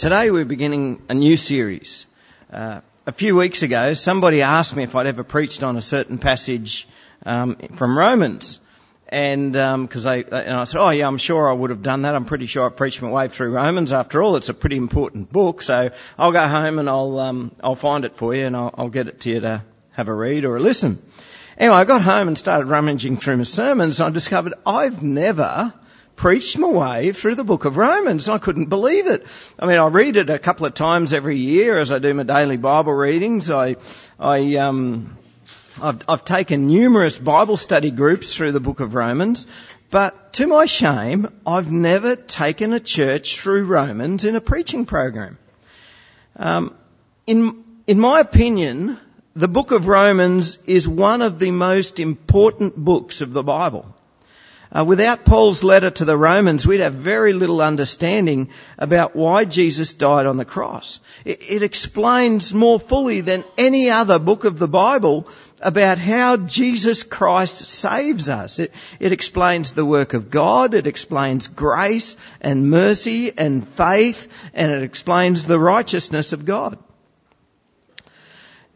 Today we're beginning a new series. Uh, a few weeks ago, somebody asked me if I'd ever preached on a certain passage um, from Romans, and because um, I and I said, oh yeah, I'm sure I would have done that. I'm pretty sure I preached my way through Romans. After all, it's a pretty important book, so I'll go home and I'll um, I'll find it for you and I'll, I'll get it to you to have a read or a listen. Anyway, I got home and started rummaging through my sermons, and I discovered I've never preached my way through the book of Romans. I couldn't believe it. I mean, I read it a couple of times every year as I do my daily Bible readings. I, I, um, I've, I've taken numerous Bible study groups through the book of Romans, but to my shame, I've never taken a church through Romans in a preaching program. Um, in, in my opinion, the book of Romans is one of the most important books of the Bible. Uh, without Paul's letter to the Romans, we'd have very little understanding about why Jesus died on the cross. It, it explains more fully than any other book of the Bible about how Jesus Christ saves us. It, it explains the work of God, it explains grace and mercy and faith, and it explains the righteousness of God.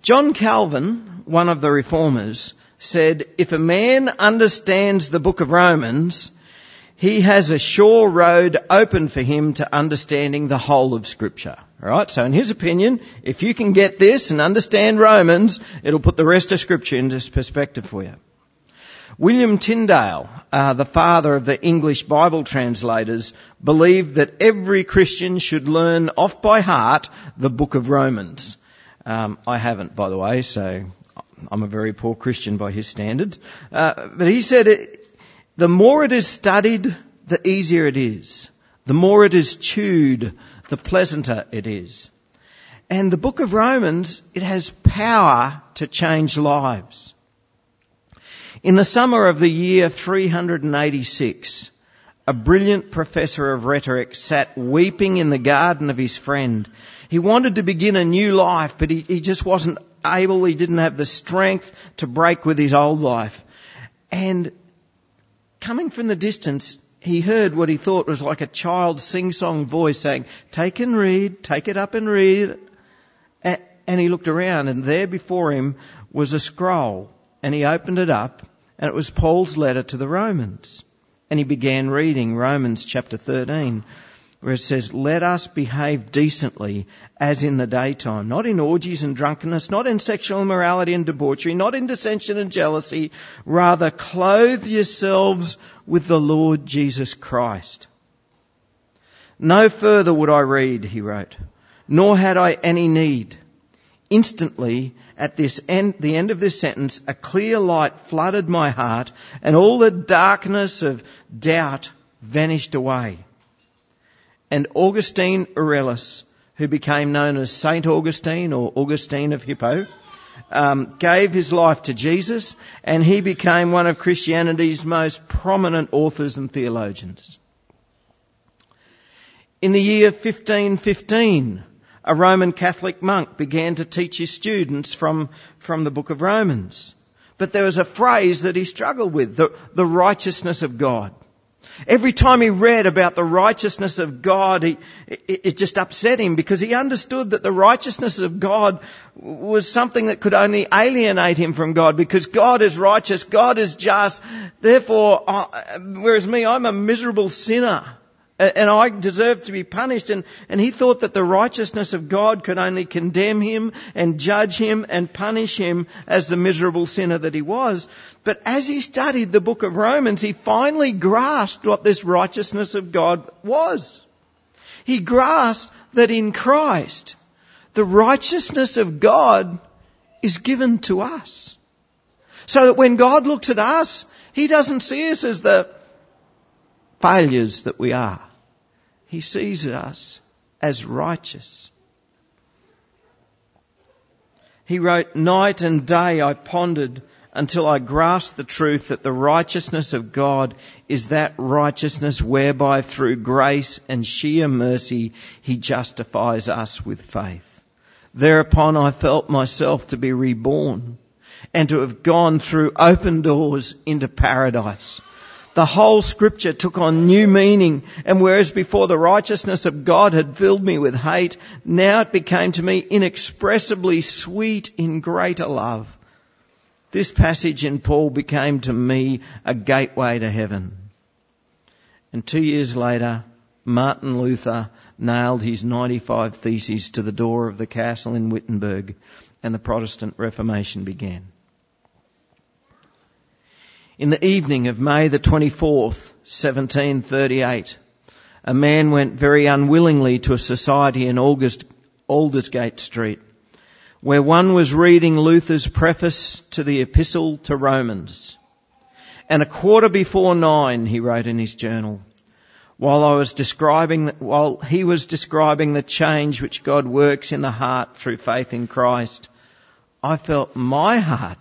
John Calvin, one of the reformers, said, if a man understands the book of Romans, he has a sure road open for him to understanding the whole of scripture. Alright, so in his opinion, if you can get this and understand Romans, it'll put the rest of scripture into perspective for you. William Tyndale, uh, the father of the English Bible translators, believed that every Christian should learn off by heart the book of Romans. Um, I haven't, by the way, so I'm a very poor Christian by his standard. Uh, but he said, the more it is studied, the easier it is. The more it is chewed, the pleasanter it is. And the book of Romans, it has power to change lives. In the summer of the year 386, a brilliant professor of rhetoric sat weeping in the garden of his friend. He wanted to begin a new life, but he, he just wasn't able, he didn't have the strength to break with his old life. And coming from the distance, he heard what he thought was like a child's sing-song voice saying, take and read, take it up and read. And he looked around and there before him was a scroll and he opened it up and it was Paul's letter to the Romans. And he began reading Romans chapter 13 where it says, let us behave decently as in the daytime, not in orgies and drunkenness, not in sexual immorality and debauchery, not in dissension and jealousy, rather clothe yourselves with the Lord Jesus Christ. No further would I read, he wrote, nor had I any need. Instantly, at this end, the end of this sentence, a clear light flooded my heart and all the darkness of doubt vanished away and Augustine Aurelius, who became known as Saint Augustine or Augustine of Hippo, um, gave his life to Jesus, and he became one of Christianity's most prominent authors and theologians. In the year 1515, a Roman Catholic monk began to teach his students from, from the book of Romans. But there was a phrase that he struggled with, the, the righteousness of God. Every time he read about the righteousness of God, he, it, it, just upset him because he understood that the righteousness of God was something that could only alienate him from God because God is righteous, God is just. Therefore, I, whereas me, I'm a miserable sinner and I deserve to be punished. And, and he thought that the righteousness of God could only condemn him and judge him and punish him as the miserable sinner that he was. But as he studied the book of Romans, he finally grasped what this righteousness of God was. He grasped that in Christ, the righteousness of God is given to us. So that when God looks at us, He doesn't see us as the failures that we are. He sees us as righteous. He wrote, night and day I pondered until I grasped the truth that the righteousness of God is that righteousness whereby through grace and sheer mercy he justifies us with faith. Thereupon I felt myself to be reborn and to have gone through open doors into paradise the whole scripture took on new meaning, and whereas before the righteousness of God had filled me with hate, now it became to me inexpressibly sweet in greater love. This passage in Paul became to me a gateway to heaven. And two years later, Martin Luther nailed his 95 Theses to the door of the castle in Wittenberg, and the Protestant Reformation began. In the evening of May the 24th, 1738, a man went very unwillingly to a society in August, Aldersgate Street, where one was reading Luther's preface to the Epistle to Romans. And a quarter before nine, he wrote in his journal, while I was describing, while he was describing the change which God works in the heart through faith in Christ, I felt my heart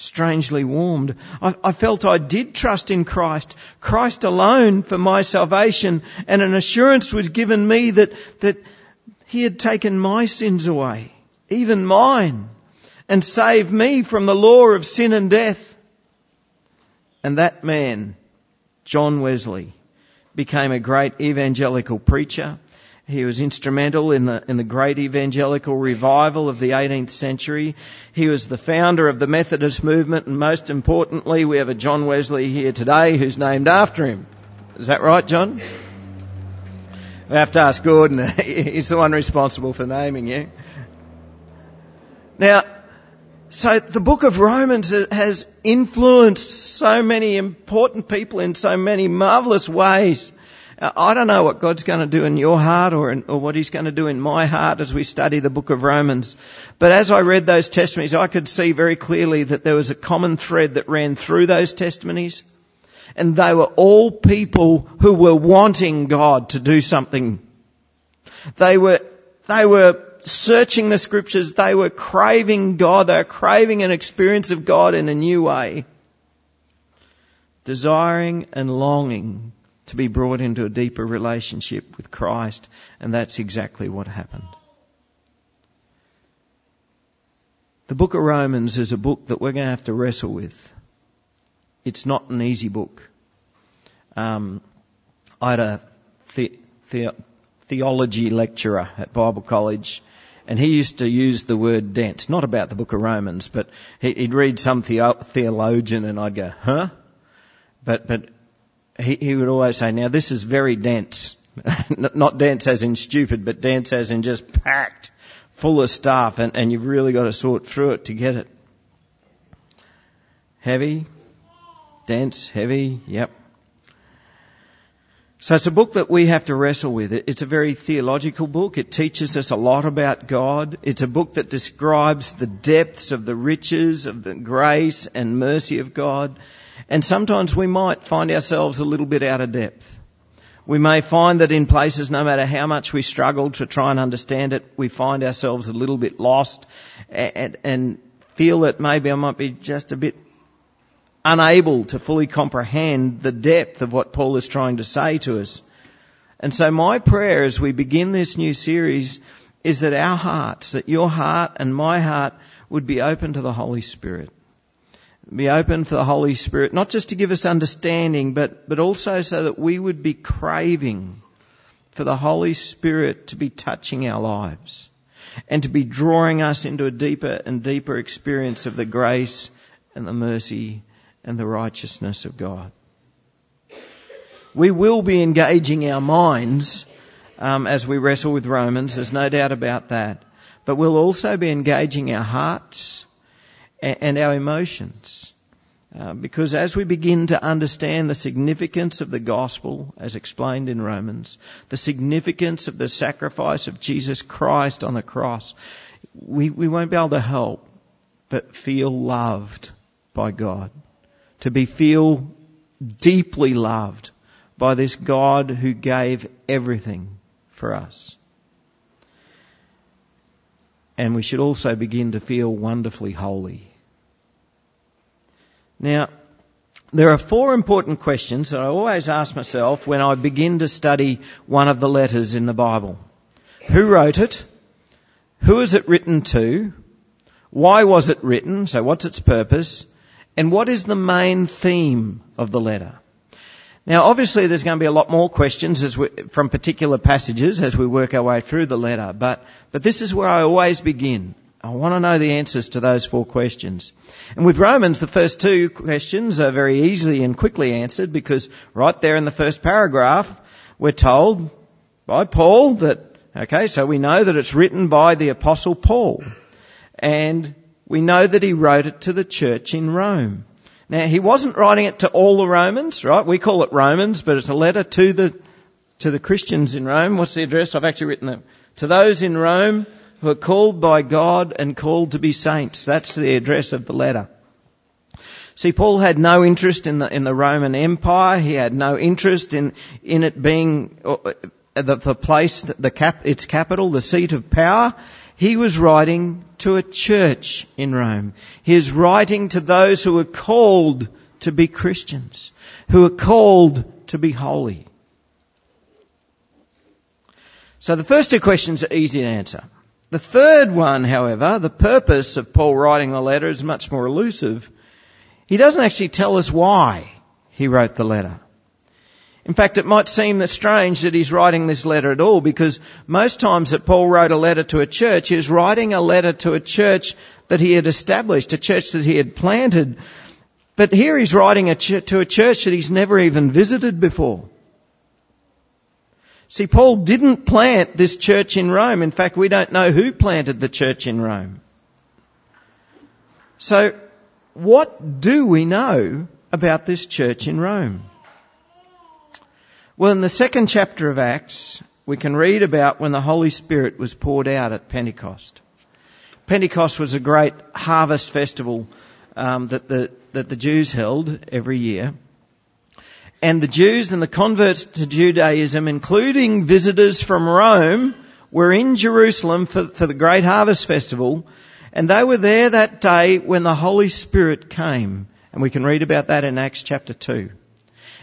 strangely warmed. I, I, felt I did trust in Christ, Christ alone for my salvation, and an assurance was given me that, that He had taken my sins away, even mine, and saved me from the law of sin and death. And that man, John Wesley, became a great evangelical preacher he was instrumental in the, in the great evangelical revival of the 18th century. He was the founder of the Methodist movement and most importantly, we have a John Wesley here today who's named after him. Is that right, John? We have to ask Gordon. He's the one responsible for naming you. Now, so the book of Romans has influenced so many important people in so many marvelous ways. Uh, I don't know what God's going to do in your heart or, in, or what He's going to do in my heart as we study the book of Romans. But as I read those testimonies, I could see very clearly that there was a common thread that ran through those testimonies. And they were all people who were wanting God to do something. They were, they were searching the scriptures. They were craving God. They were craving an experience of God in a new way. Desiring and longing to be brought into a deeper relationship with Christ, and that's exactly what happened. The book of Romans is a book that we're going to have to wrestle with. It's not an easy book. Um, I had a the, the, theology lecturer at Bible College, and he used to use the word dense, not about the book of Romans, but he'd read some theologian and I'd go, huh? But, but he, he would always say, now this is very dense. Not dense as in stupid, but dense as in just packed full of stuff and, and you've really got to sort through it to get it. Heavy, dense, heavy, yep. So it's a book that we have to wrestle with. It's a very theological book. It teaches us a lot about God. It's a book that describes the depths of the riches of the grace and mercy of God. And sometimes we might find ourselves a little bit out of depth. We may find that in places, no matter how much we struggle to try and understand it, we find ourselves a little bit lost and, and feel that maybe I might be just a bit unable to fully comprehend the depth of what Paul is trying to say to us. And so my prayer as we begin this new series is that our hearts, that your heart and my heart would be open to the Holy Spirit be open for the Holy Spirit, not just to give us understanding, but, but also so that we would be craving for the Holy Spirit to be touching our lives and to be drawing us into a deeper and deeper experience of the grace and the mercy and the righteousness of God. We will be engaging our minds um, as we wrestle with Romans. There's no doubt about that. But we'll also be engaging our hearts and our emotions. Uh, because as we begin to understand the significance of the gospel, as explained in Romans, the significance of the sacrifice of Jesus Christ on the cross, we, we won't be able to help but feel loved by God. To be feel deeply loved by this God who gave everything for us. And we should also begin to feel wonderfully holy now, there are four important questions that I always ask myself when I begin to study one of the letters in the Bible. Who wrote it? Who is it written to? Why was it written? So what's its purpose? And what is the main theme of the letter? Now, obviously, there's going to be a lot more questions we, from particular passages as we work our way through the letter, but, but this is where I always begin. I want to know the answers to those four questions. And with Romans, the first two questions are very easily and quickly answered because right there in the first paragraph, we're told by Paul that, okay, so we know that it's written by the apostle Paul. And we know that he wrote it to the church in Rome. Now, he wasn't writing it to all the Romans, right? We call it Romans, but it's a letter to the, to the Christians in Rome. What's the address? I've actually written it. To those in Rome who are called by God and called to be saints. That's the address of the letter. See, Paul had no interest in the, in the Roman Empire. He had no interest in, in it being uh, the, the place, the cap, its capital, the seat of power. He was writing to a church in Rome. He is writing to those who are called to be Christians, who are called to be holy. So the first two questions are easy to answer. The third one, however, the purpose of Paul writing the letter is much more elusive. He doesn't actually tell us why he wrote the letter. In fact, it might seem strange that he's writing this letter at all because most times that Paul wrote a letter to a church, he was writing a letter to a church that he had established, a church that he had planted. But here he's writing a ch- to a church that he's never even visited before. See, Paul didn't plant this church in Rome. In fact, we don't know who planted the church in Rome. So, what do we know about this church in Rome? Well, in the second chapter of Acts, we can read about when the Holy Spirit was poured out at Pentecost. Pentecost was a great harvest festival um, that the that the Jews held every year. And the Jews and the converts to Judaism, including visitors from Rome, were in Jerusalem for, for the Great Harvest Festival. And they were there that day when the Holy Spirit came. And we can read about that in Acts chapter 2.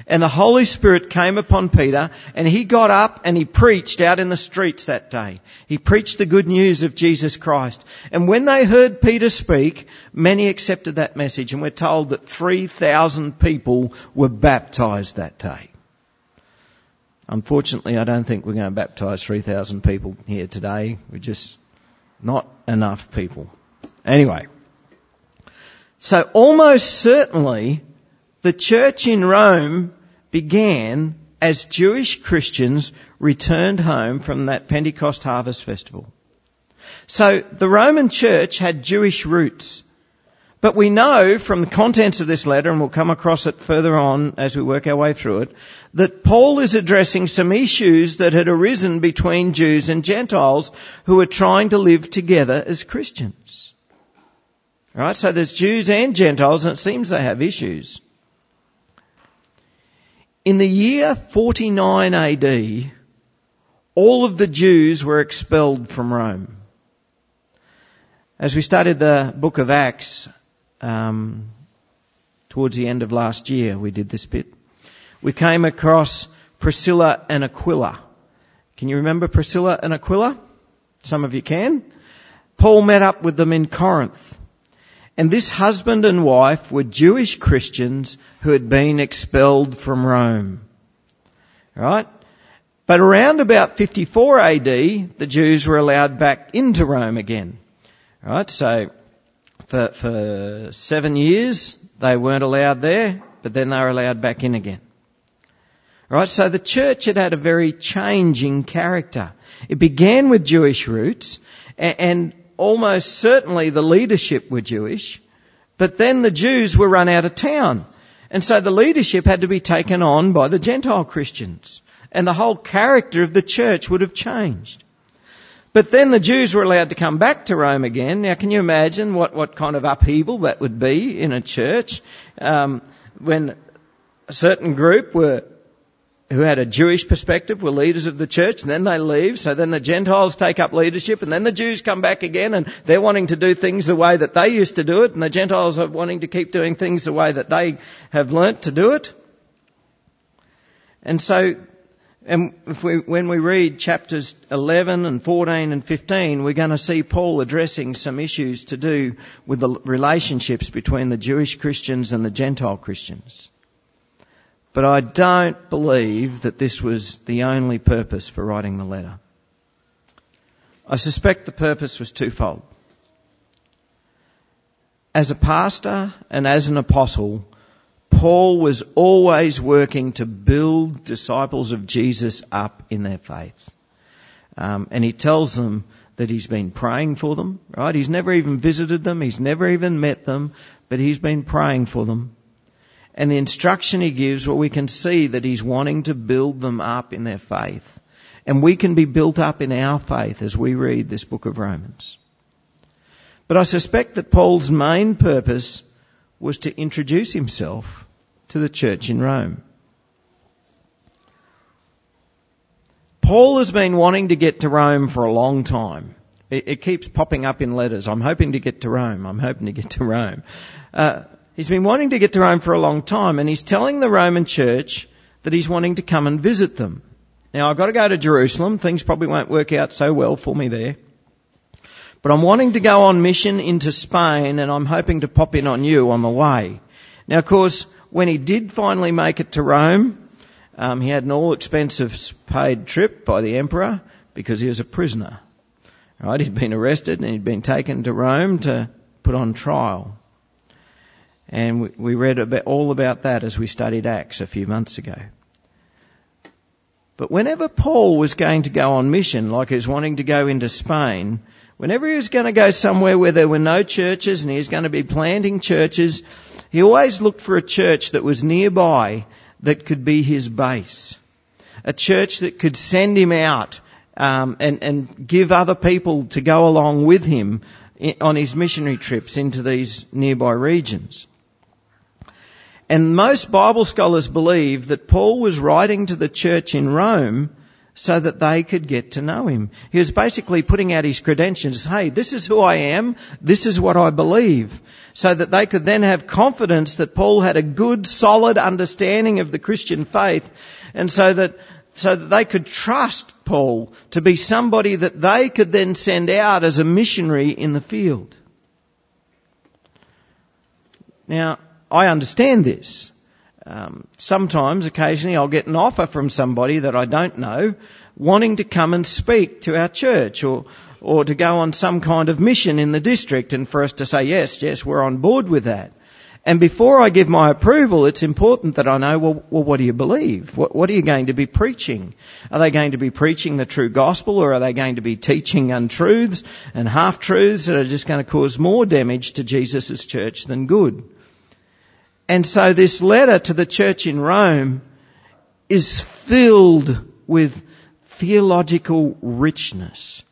And the Holy Spirit came upon Peter and he got up and he preached out in the streets that day. He preached the good news of Jesus Christ. And when they heard Peter speak, many accepted that message and we're told that 3,000 people were baptized that day. Unfortunately, I don't think we're going to baptize 3,000 people here today. We're just not enough people. Anyway. So almost certainly the church in Rome began as Jewish Christians returned home from that Pentecost Harvest Festival. So the Roman church had Jewish roots. But we know from the contents of this letter, and we'll come across it further on as we work our way through it, that Paul is addressing some issues that had arisen between Jews and Gentiles who were trying to live together as Christians. Right? So there's Jews and Gentiles, and it seems they have issues. In the year 49 AD, all of the Jews were expelled from Rome. As we studied the book of Acts um, towards the end of last year, we did this bit. We came across Priscilla and Aquila. Can you remember Priscilla and Aquila? Some of you can. Paul met up with them in Corinth. And this husband and wife were Jewish Christians who had been expelled from Rome. Right? But around about 54 AD, the Jews were allowed back into Rome again. Right? So, for, for seven years, they weren't allowed there, but then they were allowed back in again. Right? So the church had had a very changing character. It began with Jewish roots, and almost certainly the leadership were Jewish, but then the Jews were run out of town. And so the leadership had to be taken on by the Gentile Christians. And the whole character of the church would have changed. But then the Jews were allowed to come back to Rome again. Now can you imagine what, what kind of upheaval that would be in a church um, when a certain group were who had a Jewish perspective were leaders of the church and then they leave. So then the Gentiles take up leadership and then the Jews come back again and they're wanting to do things the way that they used to do it and the Gentiles are wanting to keep doing things the way that they have learnt to do it. And so, and we, when we read chapters 11 and 14 and 15, we're going to see Paul addressing some issues to do with the relationships between the Jewish Christians and the Gentile Christians. But I don't believe that this was the only purpose for writing the letter. I suspect the purpose was twofold. As a pastor and as an apostle, Paul was always working to build disciples of Jesus up in their faith. Um, and he tells them that he's been praying for them, right? He's never even visited them, he's never even met them, but he's been praying for them. And the instruction he gives, well, we can see that he's wanting to build them up in their faith. And we can be built up in our faith as we read this book of Romans. But I suspect that Paul's main purpose was to introduce himself to the church in Rome. Paul has been wanting to get to Rome for a long time. It, keeps popping up in letters. I'm hoping to get to Rome. I'm hoping to get to Rome. Uh, he's been wanting to get to Rome for a long time, and he's telling the Roman church that he's wanting to come and visit them. Now, I've got to go to Jerusalem. Things probably won't work out so well for me there. But I'm wanting to go on mission into Spain, and I'm hoping to pop in on you on the way. Now, of course, when he did finally make it to Rome, um, he had an all expenses paid trip by the emperor because he was a prisoner. Right? He'd been arrested and he'd been taken to Rome to put on trial. And we, read all about that as we studied Acts a few months ago. But whenever Paul was going to go on mission, like he was wanting to go into Spain, whenever he was going to go somewhere where there were no churches and he was going to be planting churches, he always looked for a church that was nearby that could be his base. A church that could send him out um, and, and give other people to go along with him on his missionary trips into these nearby regions. And most Bible scholars believe that Paul was writing to the church in Rome so that they could get to know him. He was basically putting out his credentials. Hey, this is who I am. This is what I believe. So that they could then have confidence that Paul had a good, solid understanding of the Christian faith and so that so that they could trust Paul to be somebody that they could then send out as a missionary in the field. Now, I understand this. Um, sometimes, occasionally, I'll get an offer from somebody that I don't know, wanting to come and speak to our church, or or to go on some kind of mission in the district, and for us to say yes, yes, we're on board with that. And before I give my approval, it's important that I know, well, well what do you believe? What, what, are you going to be preaching? Are they going to be preaching the true gospel or are they going to be teaching untruths and half-truths that are just going to cause more damage to Jesus' church than good? And so this letter to the church in Rome is filled with theological richness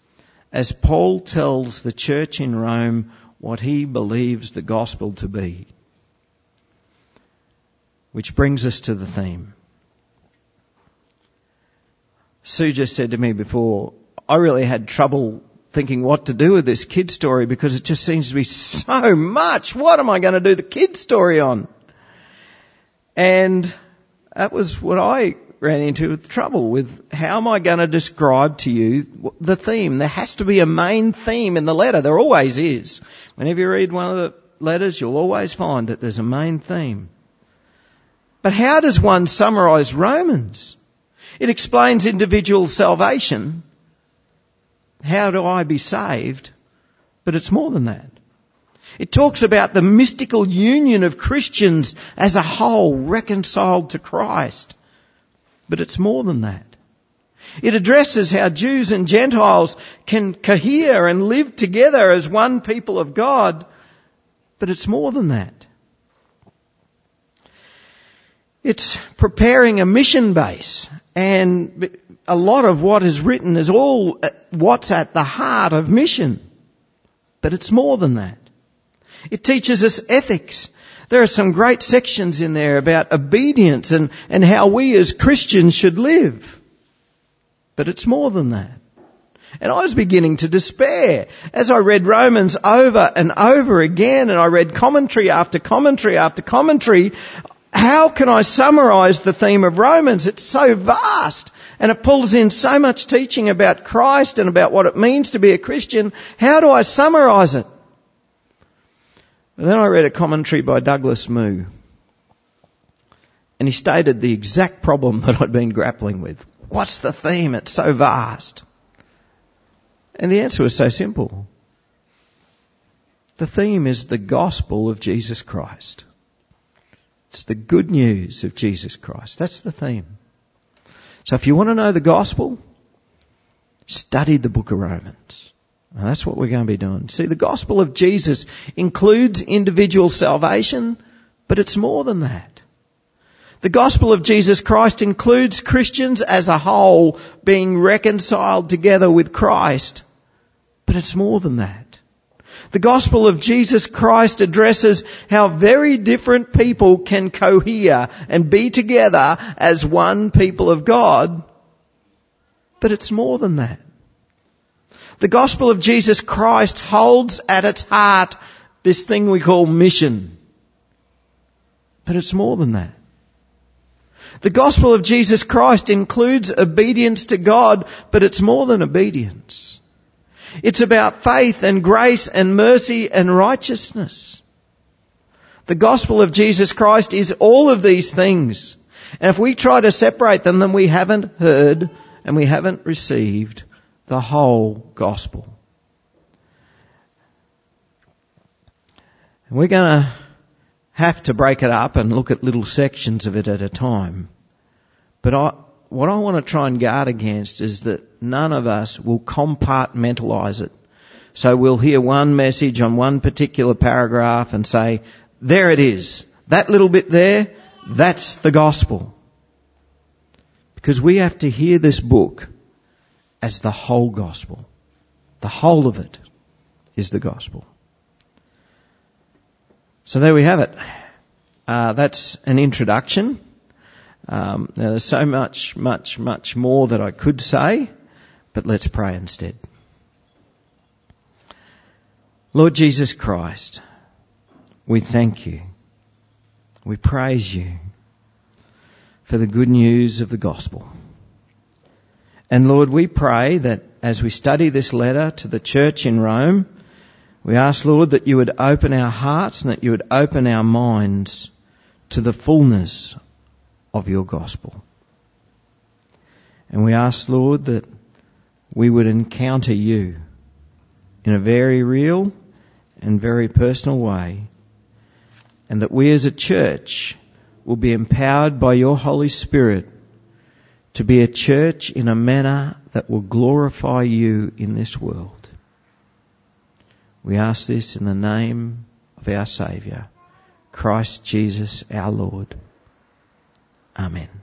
as Paul tells the church in Rome what he believes the gospel to be. Which brings us to the theme. Sue just said to me before, I really had trouble thinking what to do with this kid story because it just seems to be so much. What am I going to do the kid story on? And that was what I ran into with trouble with. How am I going to describe to you the theme? There has to be a main theme in the letter. There always is. Whenever you read one of the letters, you'll always find that there's a main theme. But how does one summarize Romans? It explains individual salvation. How do I be saved? But it's more than that. It talks about the mystical union of Christians as a whole reconciled to Christ. But it's more than that. It addresses how Jews and Gentiles can cohere and live together as one people of God. But it's more than that. It's preparing a mission base and a lot of what is written is all what's at the heart of mission. But it's more than that. It teaches us ethics. There are some great sections in there about obedience and, and how we as Christians should live. But it's more than that. And I was beginning to despair as I read Romans over and over again and I read commentary after commentary after commentary. How can I summarize the theme of Romans? It's so vast and it pulls in so much teaching about Christ and about what it means to be a Christian. How do I summarize it? But then I read a commentary by Douglas Moo. And he stated the exact problem that I'd been grappling with. What's the theme? It's so vast. And the answer was so simple. The theme is the gospel of Jesus Christ. It's the good news of Jesus Christ. That's the theme. So if you want to know the gospel, study the book of Romans. And that's what we're going to be doing. See, the gospel of Jesus includes individual salvation, but it's more than that. The gospel of Jesus Christ includes Christians as a whole being reconciled together with Christ, but it's more than that. The gospel of Jesus Christ addresses how very different people can cohere and be together as one people of God. But it's more than that. The gospel of Jesus Christ holds at its heart this thing we call mission. But it's more than that. The gospel of Jesus Christ includes obedience to God, but it's more than obedience. It's about faith and grace and mercy and righteousness. The gospel of Jesus Christ is all of these things. And if we try to separate them, then we haven't heard and we haven't received the whole gospel. And we're going to have to break it up and look at little sections of it at a time. But I, what I want to try and guard against is that none of us will compartmentalize it. So we'll hear one message on one particular paragraph and say, there it is. That little bit there, that's the gospel. Because we have to hear this book as the whole gospel. The whole of it is the gospel. So there we have it. Uh, that's an introduction. Um, now there's so much, much, much more that I could say, but let's pray instead. Lord Jesus Christ, we thank you. We praise you for the good news of the gospel. And Lord, we pray that as we study this letter to the church in Rome, we ask, Lord, that you would open our hearts and that you would open our minds to the fullness of your gospel. And we ask, Lord, that we would encounter you in a very real and very personal way, and that we as a church will be empowered by your Holy Spirit to be a church in a manner that will glorify you in this world. We ask this in the name of our Saviour, Christ Jesus our Lord. Amen.